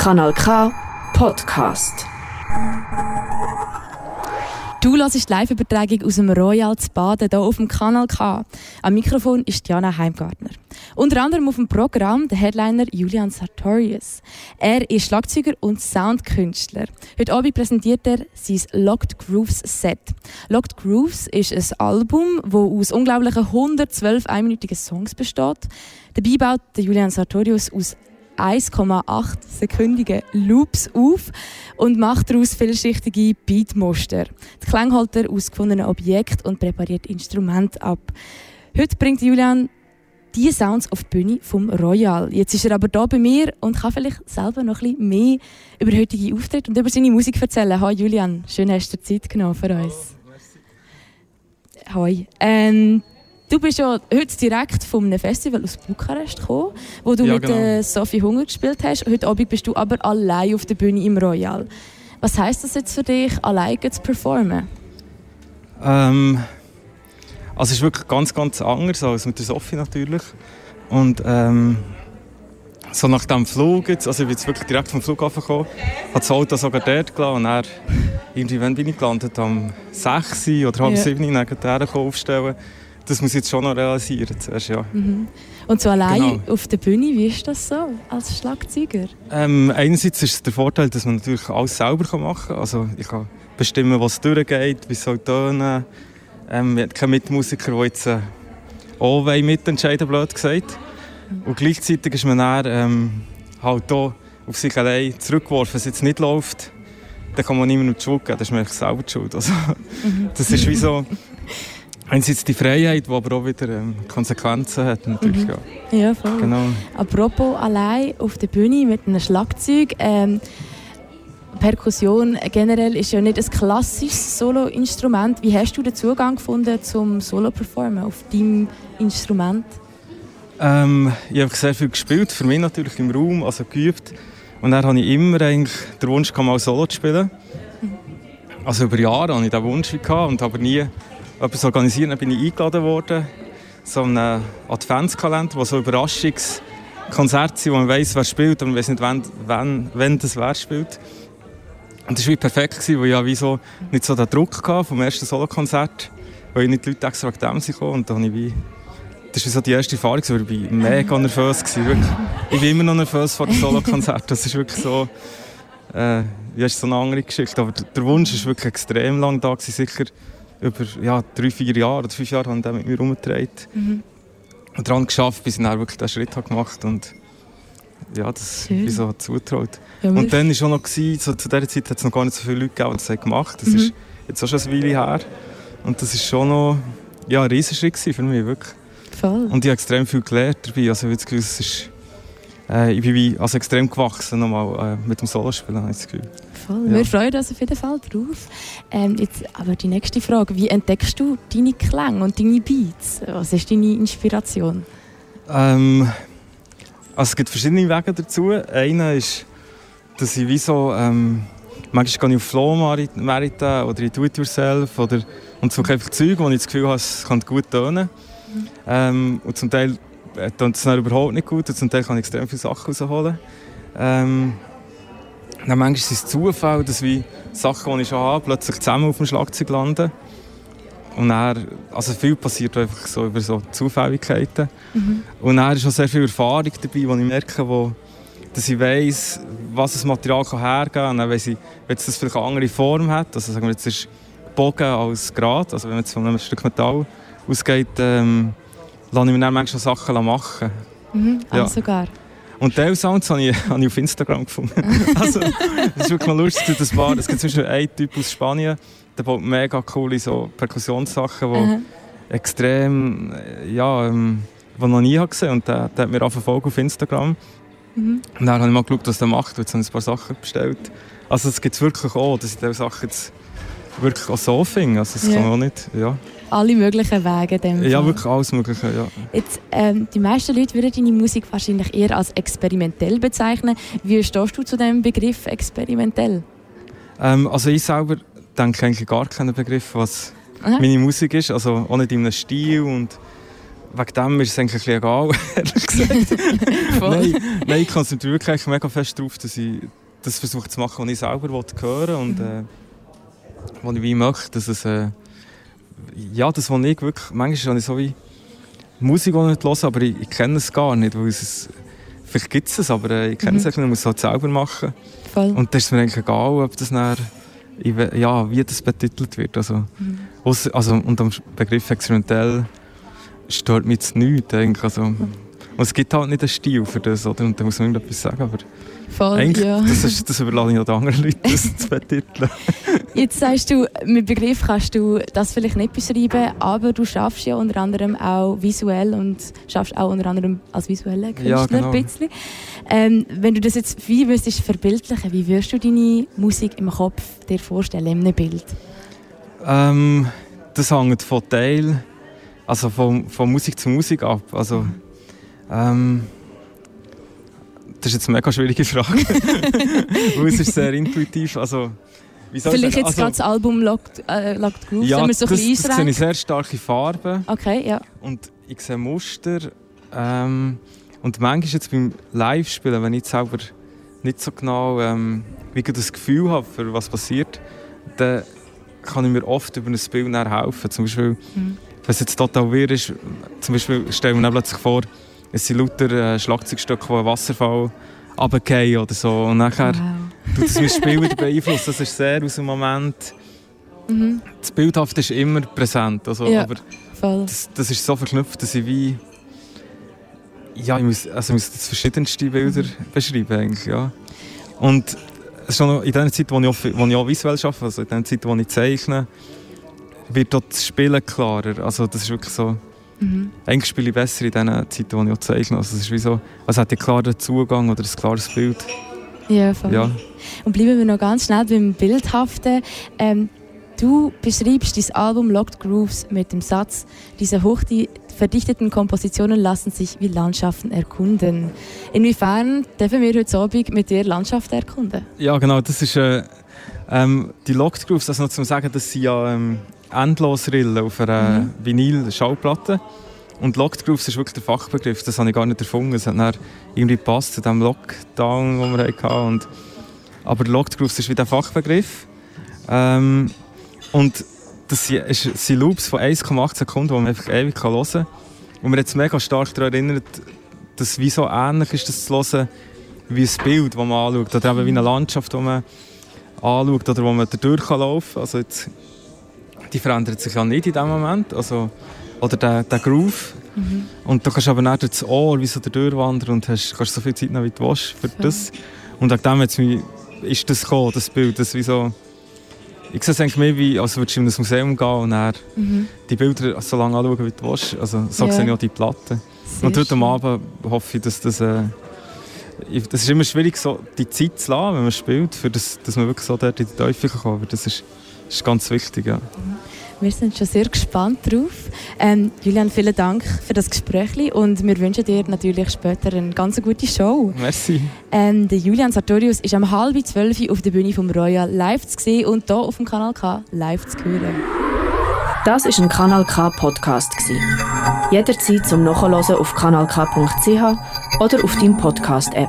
Kanal K Podcast. Du hörst die Live-Übertragung aus dem Royal zu Baden hier auf dem Kanal K. Am Mikrofon ist Jana Heimgartner. Unter anderem auf dem Programm der Headliner Julian Sartorius. Er ist Schlagzeuger und Soundkünstler. Heute Abend präsentiert er sein Locked Grooves Set. Locked Grooves ist ein Album, das aus unglaublichen 112 einminütigen Songs besteht. Dabei baut Julian Sartorius aus 1,8 sekündige Loops auf und macht daraus vielschichtige Beatmuster. Die Klang holt er aus gefundenen Objekten und präpariert Instrumente ab. Heute bringt Julian die Sounds auf die Bühne vom Royal. Jetzt ist er aber hier bei mir und kann vielleicht selber noch ein bisschen mehr über heutige Auftritte und über seine Musik erzählen. Hallo Julian, schön hast du dir Zeit genommen für uns. Hallo. Ähm, Du bist ja heute direkt von einem Festival aus Bukarest gekommen, wo du ja, mit genau. äh, Sophie Hunger gespielt hast. Heute Abend bist du aber allein auf der Bühne im Royal. Was heißt das jetzt für dich, alleine zu performen? Ähm, also es ist wirklich ganz, ganz anders als mit der Sophie natürlich. Und ähm, so nach dem Flug jetzt, also ich bin jetzt wirklich direkt vom Flughafen gekommen, hat das Auto sogar dort gelassen und dann, irgendwie, wann bin ich gelandet? Am 6 oder halb ja. 7 Uhr neben aufstellen das muss ich jetzt schon noch realisieren zuerst, ja. Mhm. Und so allein genau. auf der Bühne, wie ist das so als Schlagzeuger? Ähm, einerseits ist es der Vorteil, dass man natürlich alles selber machen kann. Also ich kann bestimmen, was durchgeht, wie es soll tönen. Ähm, wir haben keinen Mitmusiker, der jetzt äh, auch mitentscheiden blöd gesagt. Mhm. Und gleichzeitig ist man dann ähm, halt hier auf sich allein zurückgeworfen, wenn es jetzt nicht läuft dann kann man niemandem die Schuld geben, das ist man selber die Schuld. Also, mhm. Das ist wie so, Einerseits die Freiheit, die aber auch wieder ähm, Konsequenzen hat. Natürlich, mhm. ja. ja, voll. Genau. Apropos allein auf der Bühne mit einem Schlagzeug. Ähm, Perkussion generell ist ja nicht ein klassisches Solo-Instrument. Wie hast du den Zugang gefunden zum Solo-Performen auf deinem Instrument? Ähm, ich habe sehr viel gespielt, für mich natürlich im Raum, also geübt. Und dann hatte ich immer eigentlich den Wunsch, mal Solo zu spielen. Mhm. Also über Jahre hatte ich diesen Wunsch gehabt und aber nie etwas organisieren, dann bin ich eingeladen worden. So ein Adventskalender, wo so Überraschungskonzerte sind, wo man weiß, wer spielt, aber man weiß nicht, wann, wann, wann das wer spielt. Und das war perfekt, weil ich wie so nicht so den Druck hatte vom ersten Solokonzert, weil ich nicht die Leute extra wegen dem sind und dann wie das war so die erste Erfahrung, weil ich mega nervös war. Ich bin immer noch nervös vor dem Solokonzert. Das ist wirklich so, äh, ja, ist so eine andere Geschichte. Aber der Wunsch war wirklich extrem lang da, sicher über ja, drei, vier Jahre oder fünf Jahre haben mit mir herumgetragen. Mhm. Und daran geschafft, bis ich dann wirklich diesen Schritt habe gemacht habe. Und ja, das Schön. ich so zutraut. Ja, und dann war auch noch, so, zu dieser Zeit hat es noch gar nicht so viele Leute gegeben, die das gemacht haben. Das mhm. ist jetzt auch schon eine Weile her. Und das war schon noch ja, ein Riesenschritt für mich, wirklich. Voll. Und ich habe extrem viel gelernt dabei. Also, ich habe das Gefühl, es ist äh, ich bin wie, also extrem gewachsen nochmal, äh, mit dem Solospielen, habe ich das Gefühl. Voll. Ja. Wir freuen uns auf jeden Fall drauf. Ähm, jetzt aber die nächste Frage, wie entdeckst du deine Klänge und deine Beats? Was ist deine Inspiration? Ähm, also es gibt verschiedene Wege dazu. Einer ist, dass ich wie so, ähm, manchmal gehe ich auf Flow Marita oder in Do-It-Yourself oder und suche einfach Zeug, wo ich das Gefühl habe, es kann gut tönen. Mhm. Ähm, und zum Teil äh, tut es überhaupt nicht gut. Und zum Teil kann ich extrem viele Sachen rausholen. Ähm, dann manchmal ist es Zufall, dass wie Sachen, die ich schon habe, plötzlich zusammen auf dem Schlagzeug landen. Und dann, also viel passiert einfach so über so Zufälligkeiten. Mhm. Und dann ist auch sehr viel Erfahrung dabei, wo ich merke, wo, dass ich weiss, was das Material kann hergeben kann. Und dann weiss ich, wenn es das vielleicht eine andere Form hat, also sagen wir jetzt ist Bogen als Grad, also wenn man jetzt von einem Stück Metall ausgeht, ähm, lasse ich mir dann manchmal Sachen machen. Mhm, ja. sogar. Und diese Sounds habe ich, habe ich auf Instagram gefunden. also, das ist wirklich mal lustig, das war. Es gibt zum Beispiel einen Typ aus Spanien, der baut mega coole so Perkussionssachen, die extrem, ja, ähm, die noch nie gesehen Und der, der hat mir auch verfolgt auf Instagram. Mhm. Und dann habe ich mal geschaut, was er macht. Jetzt habe ich ein paar Sachen bestellt. Also es gibt es wirklich auch, dass ich diese Sachen jetzt wirklich auch so finde. Also das ja. kann man auch nicht, ja alle möglichen Wege. Dem ja, wirklich alles Mögliche, ja. Jetzt, ähm, die meisten Leute würden deine Musik wahrscheinlich eher als experimentell bezeichnen. Wie stehst du zu dem Begriff experimentell? Ähm, also ich selber denke eigentlich gar keinen Begriff, was Aha. meine Musik ist. Also auch nicht in einem Stil und wegen dem ist es eigentlich egal, ehrlich gesagt. nein, nein, ich konzentriere mich wirklich mega fest darauf, dass ich das versuche zu machen, was ich selber hören und mhm. äh, was ich wie möchte. Dass es, äh, ja, das, was ich wirklich, manchmal habe ich so wie Musik nicht hören, aber ich, ich kenne es gar nicht, weil es, vielleicht gibt es es, aber äh, ich kenne es mhm. nicht, ich muss es halt selber machen. Voll. Und das ist mir eigentlich egal, ob das dann, ja, wie das betitelt wird. Also, mhm. also, und am Begriff experimentell stört mich jetzt nichts. Eigentlich. Also, mhm. und es gibt halt nicht einen Stil für das, oder? und da muss man irgendetwas sagen. Aber Voll, Eigentlich, ja. das, ist, das überlasse ich noch anderen Leuten, das zu betiteln. Jetzt sagst du, mit Begriff kannst du das vielleicht nicht beschreiben, aber du schaffst ja unter anderem auch visuell und schaffst auch unter anderem als visueller Künstler ja, genau. ein bisschen. Ähm, wenn du das jetzt wie müsstest verbildlichen, wie würdest du deine Musik im Kopf dir vorstellen, in einem Bild? Ähm, das hängt von Teil, also von, von Musik zu Musik ab. Also, ähm, das ist jetzt eine mega schwierige Frage. Weil es ist sehr intuitiv. Also, Vielleicht jetzt also, das Album Locked, äh, Locked Grooves, ja, wenn wir so das, ein das sehe sehr starke Farben. Okay, ja. Und ich sehe Muster. Ähm, und manchmal jetzt beim Live-Spielen, wenn ich selber nicht so genau ähm, wie das Gefühl habe, für was passiert, dann kann ich mir oft über ein Bild helfen. Zum Beispiel, mhm. wenn es jetzt total wirr ist, zum Beispiel stellen wir plötzlich vor, es sind lauter äh, Schlagzeugstücke, die einen Wasserfall runterfallen oder so. Und nachher wow. tut es mein Spiel wieder beeinflussen. Das ist sehr aus dem Moment. Mhm. Das Bildhafte ist immer präsent. Also, ja, aber das, das, ist so verknüpft, dass ich wie. Ja, ich muss, also ich muss das verschiedenste Bilder mhm. beschreiben. Eigentlich, ja. Und noch in der Zeit, wo ich, auch, wo ich auch visuell arbeite, also in der Zeit, wo ich zeichne, wird dort das Spielen klarer. Also das ist wirklich so Mhm. Eigentlich spiele ich besser in den Zeiten, wo ich auch zeichne. Also es ist wie so, als hätte ich klaren Zugang oder ein klares Bild. Ja, voll. Ja. Und bleiben wir noch ganz schnell beim Bildhaften. Ähm, du beschreibst dieses Album Locked Grooves mit dem Satz, diese hoch verdichteten Kompositionen lassen sich wie Landschaften erkunden. Inwiefern dürfen wir heute Abend mit dir Landschaften erkunden? Ja, genau. Das ist äh, ähm, die Locked Grooves, also noch zu sagen, dass sie ja ähm, Endlosrillen auf einer mhm. Vinyl-Schallplatte. Und Locked Grooves ist wirklich der Fachbegriff, das habe ich gar nicht erfunden. Es hat dann irgendwie gepasst zu dem Lockdown, den wir hatten. Und, aber Locked Grooves ist wie der Fachbegriff. Ähm, und das sind Loops von 1,8 Sekunden, die man einfach ewig hören kann. Und mir jetzt mega stark daran erinnert, dass es wie so ähnlich ist, das zu hören, wie ein Bild, das man anschaut. Oder eben wie eine Landschaft, die man anschaut oder wo man durchlaufen kann. Also jetzt die verändert sich ja nicht in dem Moment. Also, oder der, der Groove. Mhm. Und du kannst aber nicht durch das Ohr wie so durchwandern und hast, kannst so viel Zeit noch wie du willst für das. Und wegen dem mich, ist das gekommen, das Bild. Das wie so, ich sehe es eigentlich mehr wie, als würdest du in ein Museum gehen und dann mhm. die Bilder so lange anschauen, wie du willst. Also so ja. sehe ich auch die Platte. Sehr und heute am Abend hoffe ich, dass das... Äh, das ist immer schwierig, so die Zeit zu lassen, wenn man spielt, für das, dass man wirklich so dort in die Teufel. Das ist, das ist ganz wichtig, ja. Wir sind schon sehr gespannt drauf. Ähm, Julian, vielen Dank für das Gespräch und wir wünschen dir natürlich später eine ganz gute Show. Merci. Ähm, der Julian Sartorius ist um halb zwölf auf der Bühne vom Royal live zu sehen und hier auf dem Kanal K live zu hören. Das ist ein Kanal K Podcast Jederzeit zum Nachhören auf kanalk.ch oder auf deinem Podcast App.